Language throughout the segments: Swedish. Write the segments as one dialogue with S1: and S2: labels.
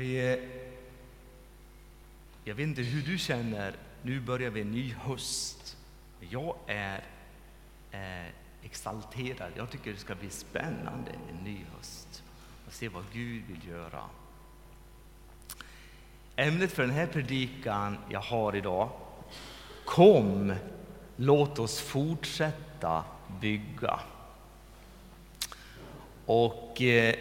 S1: Vi, jag vet inte hur du känner, nu börjar vi en ny höst. Jag är eh, exalterad, jag tycker det ska bli spännande en ny höst och se vad Gud vill göra. Ämnet för den här predikan jag har idag, Kom, låt oss fortsätta bygga. Och eh,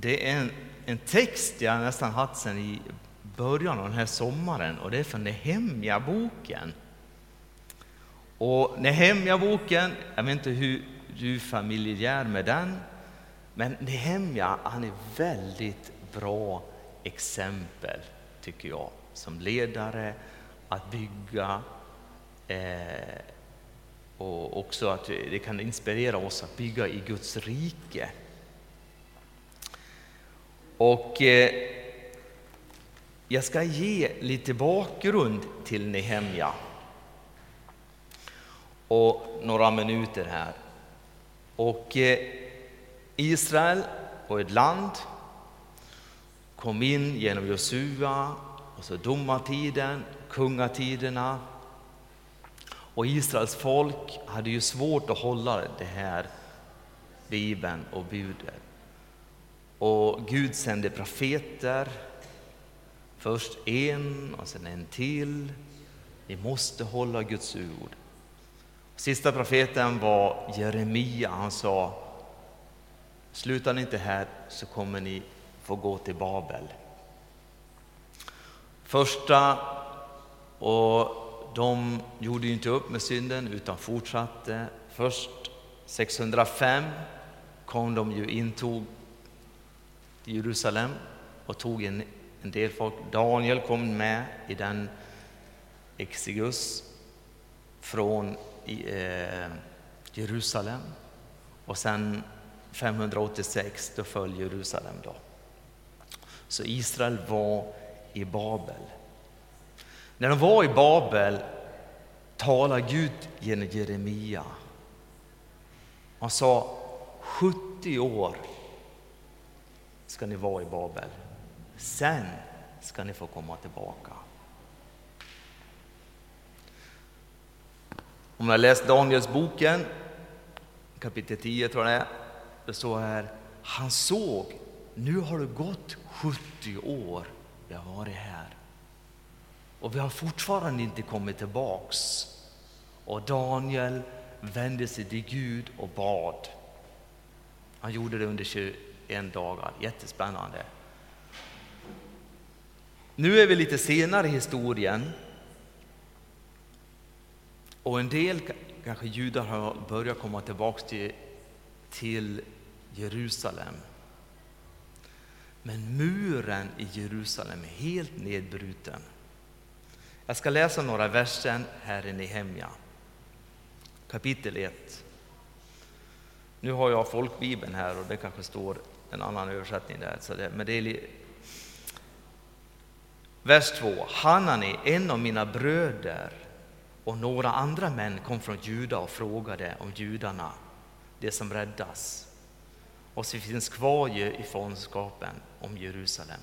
S1: det är en, en text jag nästan haft sedan i början av den här sommaren och det är från Nehemja-boken. Och Nehemja-boken, jag vet inte hur du är familjär med den, men Nehemja han är väldigt bra exempel, tycker jag, som ledare, att bygga eh, och också att det kan inspirera oss att bygga i Guds rike. Och eh, jag ska ge lite bakgrund till Nehemja och några minuter här. Och eh, Israel var ett land, kom in genom Josua och så domartiden, kungatiderna. Och Israels folk hade ju svårt att hålla det här Bibeln och budet. Och Gud sände profeter, först en och sen en till. Vi måste hålla Guds ord. Sista profeten var Jeremia. Han sa, slutar ni inte här så kommer ni få gå till Babel. Första, och de gjorde inte upp med synden utan fortsatte. Först 605 kom de ju intog Jerusalem och tog en, en del folk. Daniel kom med i den exegus från eh, Jerusalem. Och sen 586 då föll Jerusalem. Då. Så Israel var i Babel. När de var i Babel talade Gud genom Jeremia. Han sa 70 år ska ni vara i Babel. Sen ska ni få komma tillbaka. Om jag läst Danielsboken, kapitel 10 tror jag det är, det står här, han såg, nu har det gått 70 år vi har varit här. Och vi har fortfarande inte kommit tillbaks. Och Daniel vände sig till Gud och bad. Han gjorde det under 21 dagar, jättespännande. Nu är vi lite senare i historien och en del kanske judar har börjat komma tillbaka till, till Jerusalem. Men muren i Jerusalem är helt nedbruten. Jag ska läsa några verser här i Nehemja, kapitel 1. Nu har jag folkbibeln här och det kanske står en annan översättning där. Så det, men det är Vers 2. Hanani, en av mina bröder och några andra män kom från Juda och frågade om judarna, det som räddas och som finns kvar i fångenskapen om Jerusalem.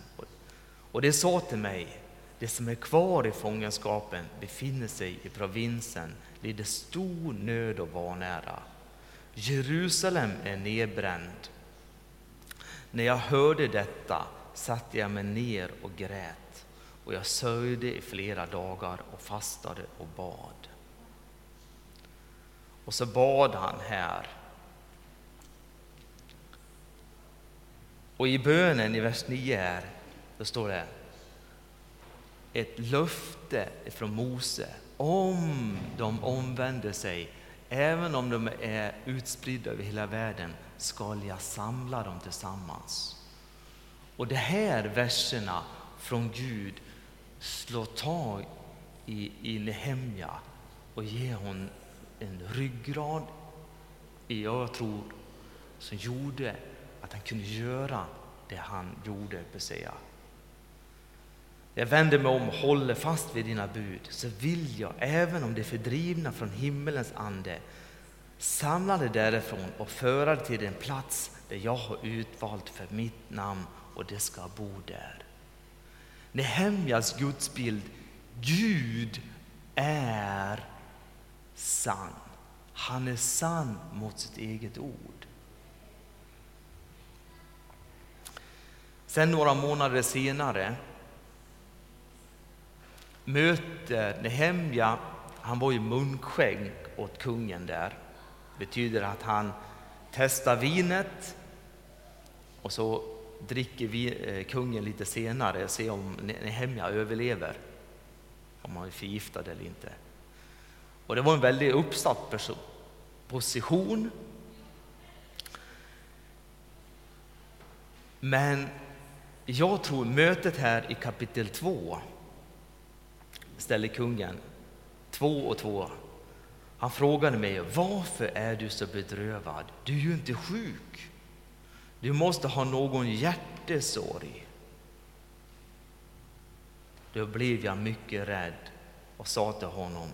S1: Och det sa till mig, det som är kvar i fångenskapen befinner sig i provinsen, lider stor nöd och vanära. Jerusalem är nedbränd. När jag hörde detta satte jag mig ner och grät och jag sörjde i flera dagar och fastade och bad. Och så bad han här. Och i bönen i vers 9 här, då står det ett löfte från Mose om de omvänder sig, även om de är utspridda över hela världen, skall jag samla dem tillsammans. Och de här verserna från Gud slår tag i, i Nehemja och ger hon en ryggrad i, jag tror, som gjorde att han kunde göra det han gjorde, säga. Jag vänder mig om och håller fast vid dina bud, så vill jag, även om de är fördrivna från himmelens ande, samla det därifrån och föra det till den plats där jag har utvalt för mitt namn och det ska bo där. Nehemjas gudsbild, Gud är sann. Han är sann mot sitt eget ord. Sen några månader senare möter Nehemja, han var ju munskänk åt kungen där. Det betyder att han testar vinet och så dricker vi, eh, kungen lite senare och ser om Nehemja överlever, om han är förgiftad eller inte. Och det var en väldigt uppsatt person, position. Men jag tror mötet här i kapitel 2 ställde kungen två och två. Han frågade mig varför är du så bedrövad? Du är ju inte sjuk. Du måste ha någon hjärtesorg. Då blev jag mycket rädd och sa till honom,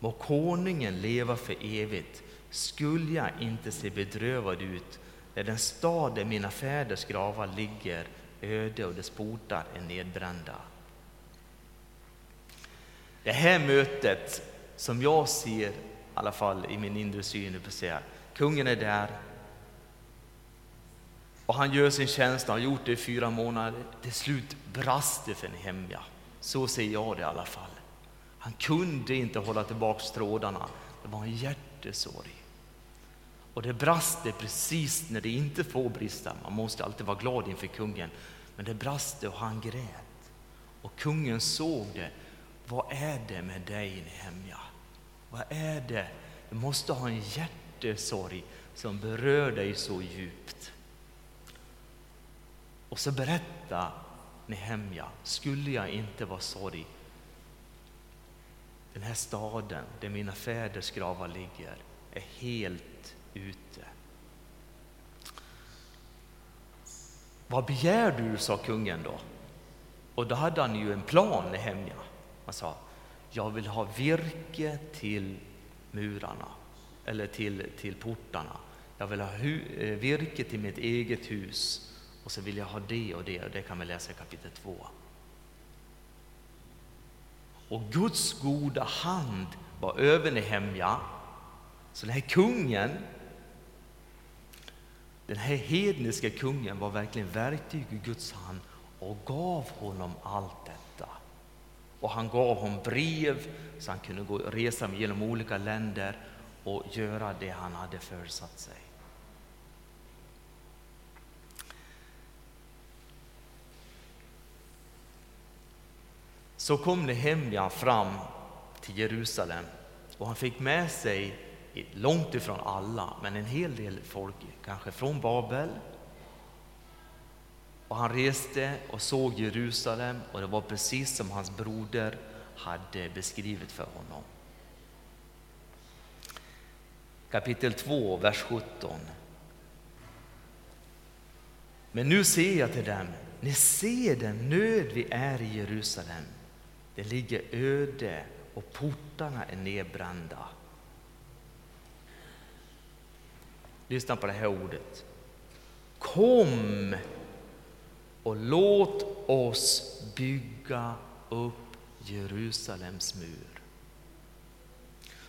S1: må konungen leva för evigt. Skulle jag inte se bedrövad ut när den stad där mina fäders gravar ligger öde och dess portar är nedbrända. Det här mötet, som jag ser, i alla fall i min inre syn, kungen är där, och han gör sin tjänst, han har gjort det i fyra månader. Till slut brast det för Nehemja. Så ser jag det i alla fall. Han kunde inte hålla tillbaka trådarna. Det var en hjärtesorg. Och det brast det precis när det inte får brista. Man måste alltid vara glad inför kungen. Men det brast det och han grät. Och kungen såg det. Vad är det med dig Nehemja? Vad är det? Du måste ha en hjärtesorg som berör dig så djupt. Och så berätta Nehemja, skulle jag inte vara sorg, den här staden där mina fäders gravar ligger är helt ute. Vad begär du, sa kungen då. Och då hade han ju en plan, Nehemja. Man sa, jag vill ha virke till murarna, eller till, till portarna. Jag vill ha hu, eh, virke till mitt eget hus och så vill jag ha det och det och det kan vi läsa i kapitel 2. Och Guds goda hand var över Nehemja. Så den här kungen, den här hedniska kungen var verkligen verktyg i Guds hand och gav honom allt detta. Och han gav honom brev så han kunde gå, resa genom olika länder och göra det han hade försatt sig. Så kom Nehemja fram till Jerusalem och han fick med sig, långt ifrån alla, men en hel del folk, kanske från Babel. Och han reste och såg Jerusalem och det var precis som hans broder hade beskrivit för honom. Kapitel 2, vers 17. Men nu ser jag till dem, ni ser den nöd vi är i Jerusalem det ligger öde och portarna är nedbrända. Lyssna på det här ordet. Kom och låt oss bygga upp Jerusalems mur.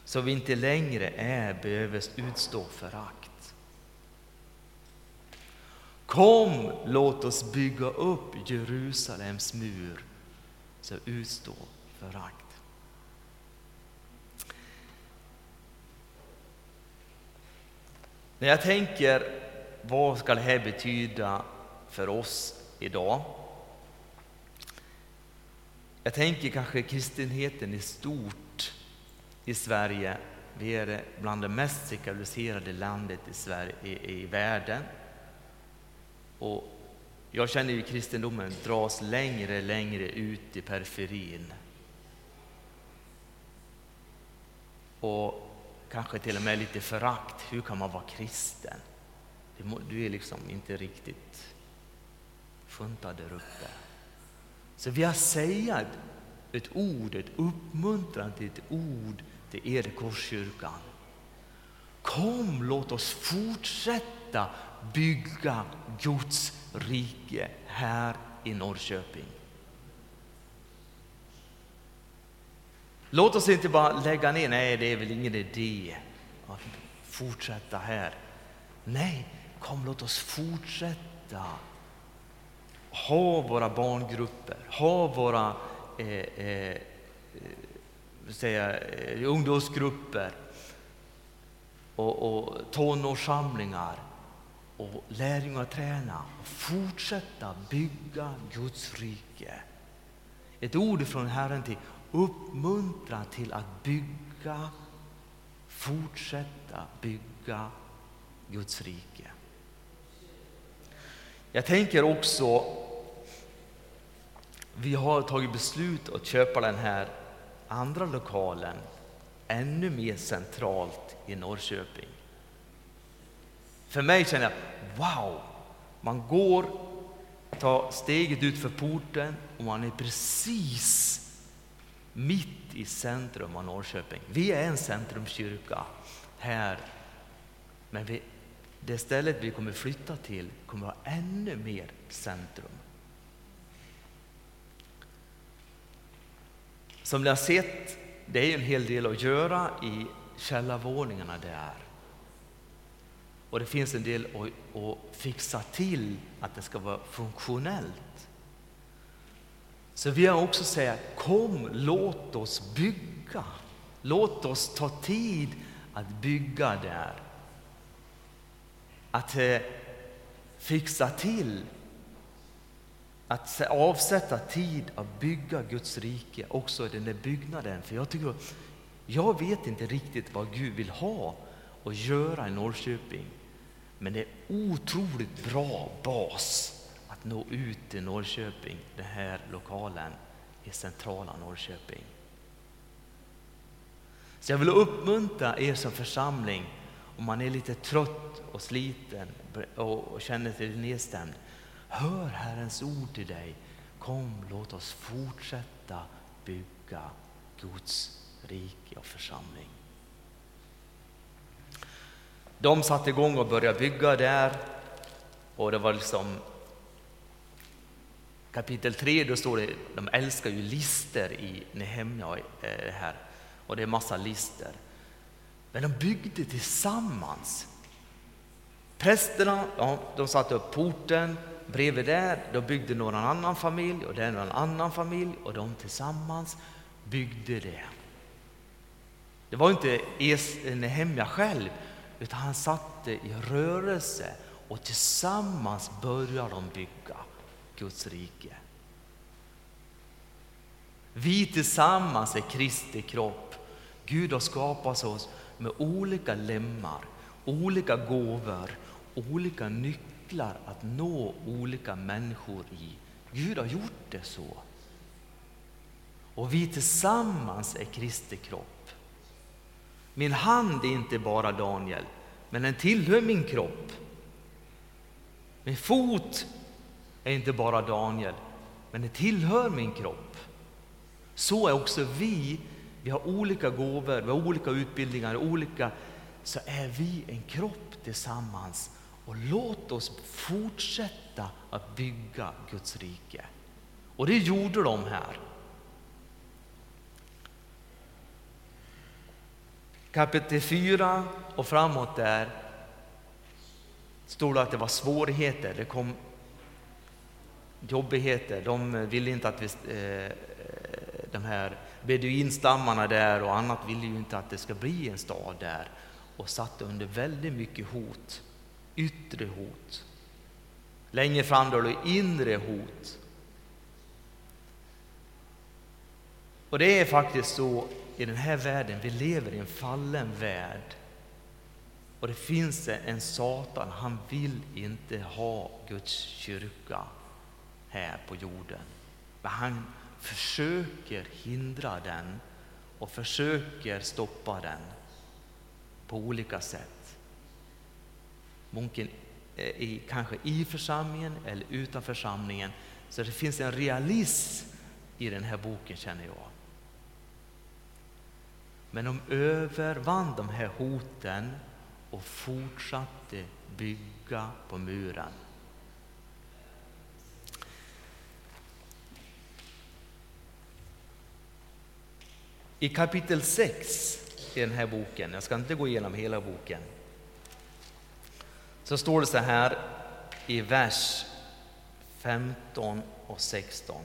S1: Så vi inte längre är behöver utstå förakt. Kom, låt oss bygga upp Jerusalems mur så utstå förakt. När jag tänker vad ska det här betyda för oss idag? Jag tänker kanske kristenheten i stort i Sverige. Vi är bland det mest sekulariserade landet i, Sverige, i, i världen. Och jag känner ju kristendomen dras längre, längre ut i periferin. Och kanske till och med lite förakt. Hur kan man vara kristen? Du är liksom inte riktigt Funta där uppe. Så vi har sägat ett ord, ett uppmuntran till ett ord till er i Korskyrkan. Kom, låt oss fortsätta bygga Guds rike här i Norrköping. Låt oss inte bara lägga ner, nej det är väl ingen idé att fortsätta här. Nej, kom låt oss fortsätta ha våra barngrupper, ha våra eh, eh, eh säga, eh, ungdomsgrupper och, och tonårssamlingar och lärjungaträna och fortsätta bygga Guds rike. Ett ord från Herren till uppmuntra till att bygga, fortsätta bygga Guds rike. Jag tänker också, vi har tagit beslut att köpa den här andra lokalen ännu mer centralt i Norrköping. För mig känner jag, wow, man går, tar steget ut för porten och man är precis mitt i centrum av Norrköping. Vi är en centrumkyrka här, men vi, det stället vi kommer flytta till kommer vara ännu mer centrum. Som ni har sett, det är en hel del att göra i källarvåningarna där. Och det finns en del att, att fixa till att det ska vara funktionellt. Så vi har också sagt, kom låt oss bygga. Låt oss ta tid att bygga där. Att eh, fixa till, att avsätta tid att bygga Guds rike också i den där byggnaden. För jag, tycker, jag vet inte riktigt vad Gud vill ha och göra i Norrköping. Men det är otroligt bra bas att nå ut till Norrköping, den här lokalen i centrala Norrköping. Så jag vill uppmuntra er som församling, om man är lite trött och sliten och känner sig nedstämd. Hör Herrens ord till dig. Kom, låt oss fortsätta bygga Guds rike och församling. De satte igång och började bygga där och det var liksom kapitel 3, då står det de älskar ju lister i Nehemja eh, här och det är massa lister. Men de byggde tillsammans. Prästerna ja, de satte upp porten, bredvid där då byggde någon annan familj och där någon annan familj och de tillsammans byggde det. Det var inte Nehemja själv, utan han satte i rörelse och tillsammans började de bygga Guds rike. Vi tillsammans är Kristi kropp. Gud har skapat oss med olika lemmar, olika gåvor, olika nycklar att nå olika människor i. Gud har gjort det så. Och vi tillsammans är Kristi kropp. Min hand är inte bara Daniel, men den tillhör min kropp. Min fot är inte bara Daniel, men den tillhör min kropp. Så är också vi. Vi har olika gåvor, vi har olika utbildningar, olika, så är vi en kropp tillsammans. Och låt oss fortsätta att bygga Guds rike. Och det gjorde de här. Kapitel 4 och framåt där stod det att det var svårigheter. Det kom jobbigheter. De ville inte att vi, eh, eh, de här beduinstammarna där och annat ville ju inte att det ska bli en stad där och satt under väldigt mycket hot, yttre hot. Längre fram då det inre hot. Och det är faktiskt så i den här världen, vi lever i en fallen värld. Och det finns en Satan, han vill inte ha Guds kyrka här på jorden. Men han försöker hindra den och försöker stoppa den på olika sätt. Munken eh, i, kanske i församlingen eller utan församlingen. Så det finns en realism i den här boken känner jag. Men de övervann de här hoten och fortsatte bygga på muren. I kapitel 6 i den här boken, jag ska inte gå igenom hela boken, så står det så här i vers 15 och 16.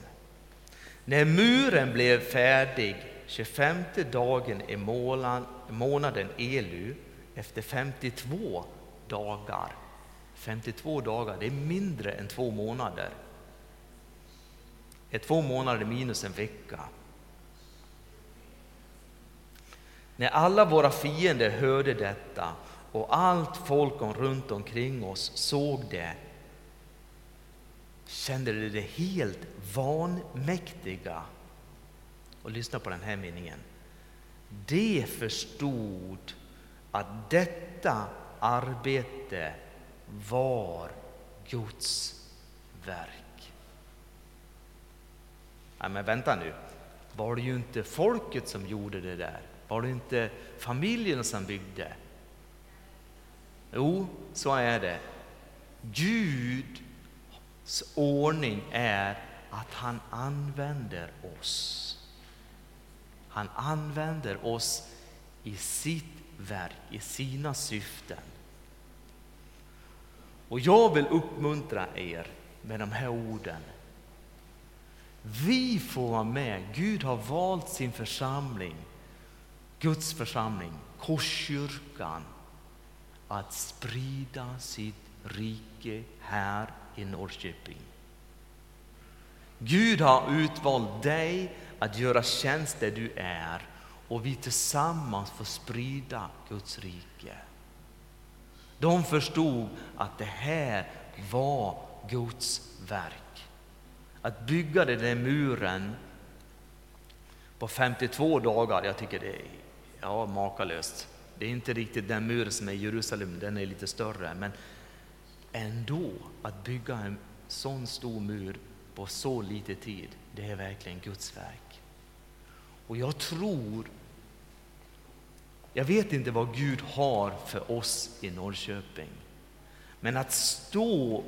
S1: När muren blev färdig 25 dagen i månaden Elu efter 52 dagar. 52 dagar, det är mindre än två månader. Är två månader minus en vecka. När alla våra fiender hörde detta och allt folk runt omkring oss såg det kände de det helt vanmäktiga. Och lyssna på den här meningen. De förstod att detta arbete var Guds verk. Ja, men vänta nu, var det ju inte folket som gjorde det där? Var det inte familjen som byggde? Jo, så är det. Guds ordning är att han använder oss. Han använder oss i sitt verk, i sina syften. Och jag vill uppmuntra er med de här orden. Vi får vara med. Gud har valt sin församling, Guds församling, Korskyrkan, att sprida sitt rike här i Norrköping. Gud har utvalt dig att göra tjänst där du är och vi tillsammans får sprida Guds rike. De förstod att det här var Guds verk. Att bygga den där muren på 52 dagar, jag tycker det är ja, makalöst. Det är inte riktigt den mur som är i Jerusalem, den är lite större. Men ändå, att bygga en sån stor mur på så lite tid, det är verkligen Guds verk. Och jag tror jag vet inte vad Gud har för oss i Norrköping. Men att stå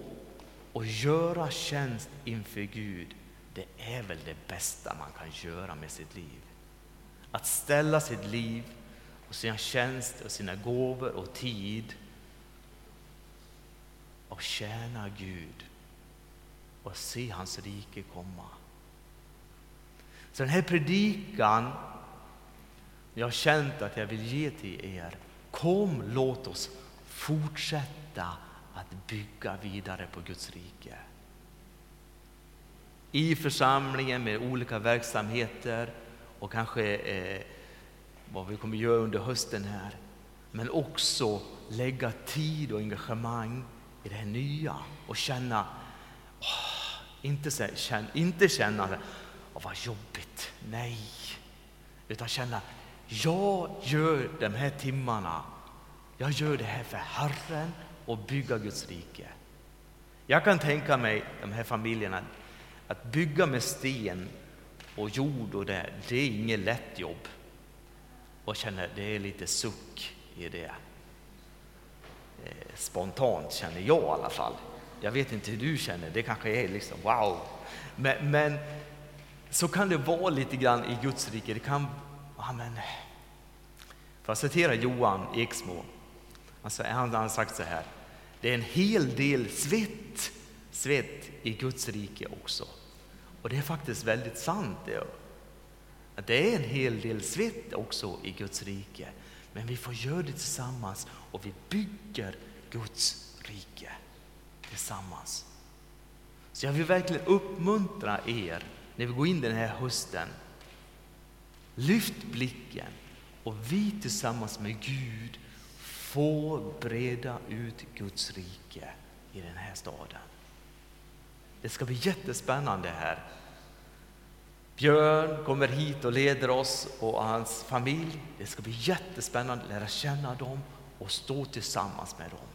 S1: och göra tjänst inför Gud, det är väl det bästa man kan göra med sitt liv. Att ställa sitt liv och sina tjänster, sina gåvor och tid och tjäna Gud och se hans rike komma. Så den här predikan jag har känt att jag vill ge till er. Kom, låt oss fortsätta att bygga vidare på Guds rike. I församlingen med olika verksamheter och kanske eh, vad vi kommer göra under hösten här. Men också lägga tid och engagemang i det här nya och känna, åh, inte, känna, inte känna, åh, vad jobbigt, nej. Utan känna, jag gör de här timmarna, jag gör det här för Herren och bygga Guds rike. Jag kan tänka mig de här familjerna, att bygga med sten och jord och det, det är inget lätt jobb. Och känner det är lite suck i det. Eh, spontant känner jag i alla fall. Jag vet inte hur du känner, det kanske är liksom wow. Men, men så kan det vara lite grann i Guds rike. Det kan Amen. För att citera Johan Eksmo, alltså han har sagt så här. Det är en hel del svett, svett i Guds rike också. Och det är faktiskt väldigt sant. Det. Att det är en hel del svett också i Guds rike. Men vi får göra det tillsammans och vi bygger Guds rike tillsammans. Så jag vill verkligen uppmuntra er när vi går in den här hösten Lyft blicken och vi tillsammans med Gud får breda ut Guds rike i den här staden. Det ska bli jättespännande här. Björn kommer hit och leder oss och hans familj. Det ska bli jättespännande att lära känna dem och stå tillsammans med dem.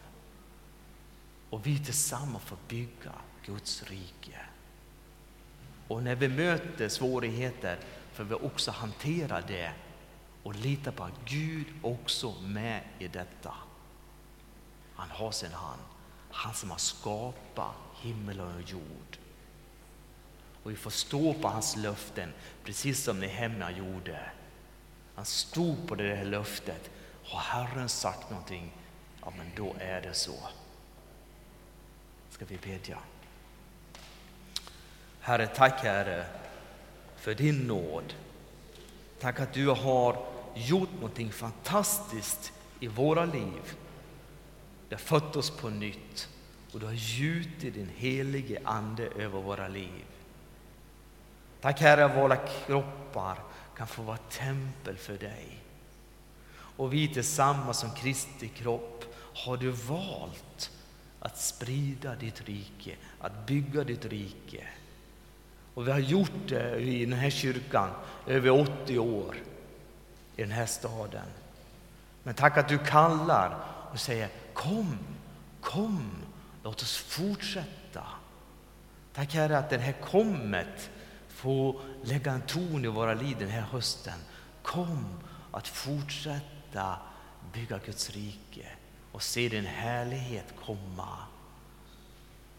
S1: Och vi tillsammans får bygga Guds rike. Och när vi möter svårigheter för vi också hantera det och lita på att Gud också är med i detta. han har sin hand. Han som har skapat himmel och jord. Och vi får stå på hans löften, precis som Nehemja gjorde. Han stod på det här löftet. Har Herren sagt någonting, ja men då är det så. Ska vi bedja? Herre, tack Herre för din nåd. Tack att du har gjort någonting fantastiskt i våra liv. Du har fött oss på nytt och du har gjutit din helige Ande över våra liv. Tack Herre att våra kroppar kan få vara tempel för dig. Och vi tillsammans som Kristi kropp har du valt att sprida ditt rike, att bygga ditt rike. Och vi har gjort det i den här kyrkan över 80 år i den här staden. Men tack att du kallar och säger kom, kom, låt oss fortsätta. Tack Herre att det här kommet få lägga en ton i våra liv den här hösten. Kom att fortsätta bygga Guds rike och se din härlighet komma.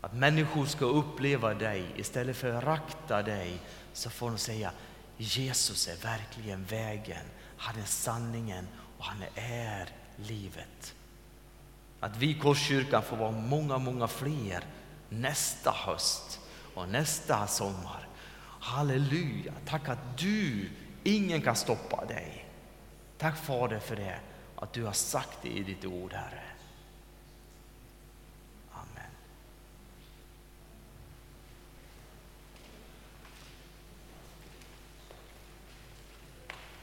S1: Att människor ska uppleva dig istället för att rakta dig så får de säga Jesus är verkligen vägen, han är sanningen och han är livet. Att vi i Korskyrkan får vara många, många fler nästa höst och nästa sommar. Halleluja, tack att du, ingen kan stoppa dig. Tack Fader för det, att du har sagt det i ditt ord Herre.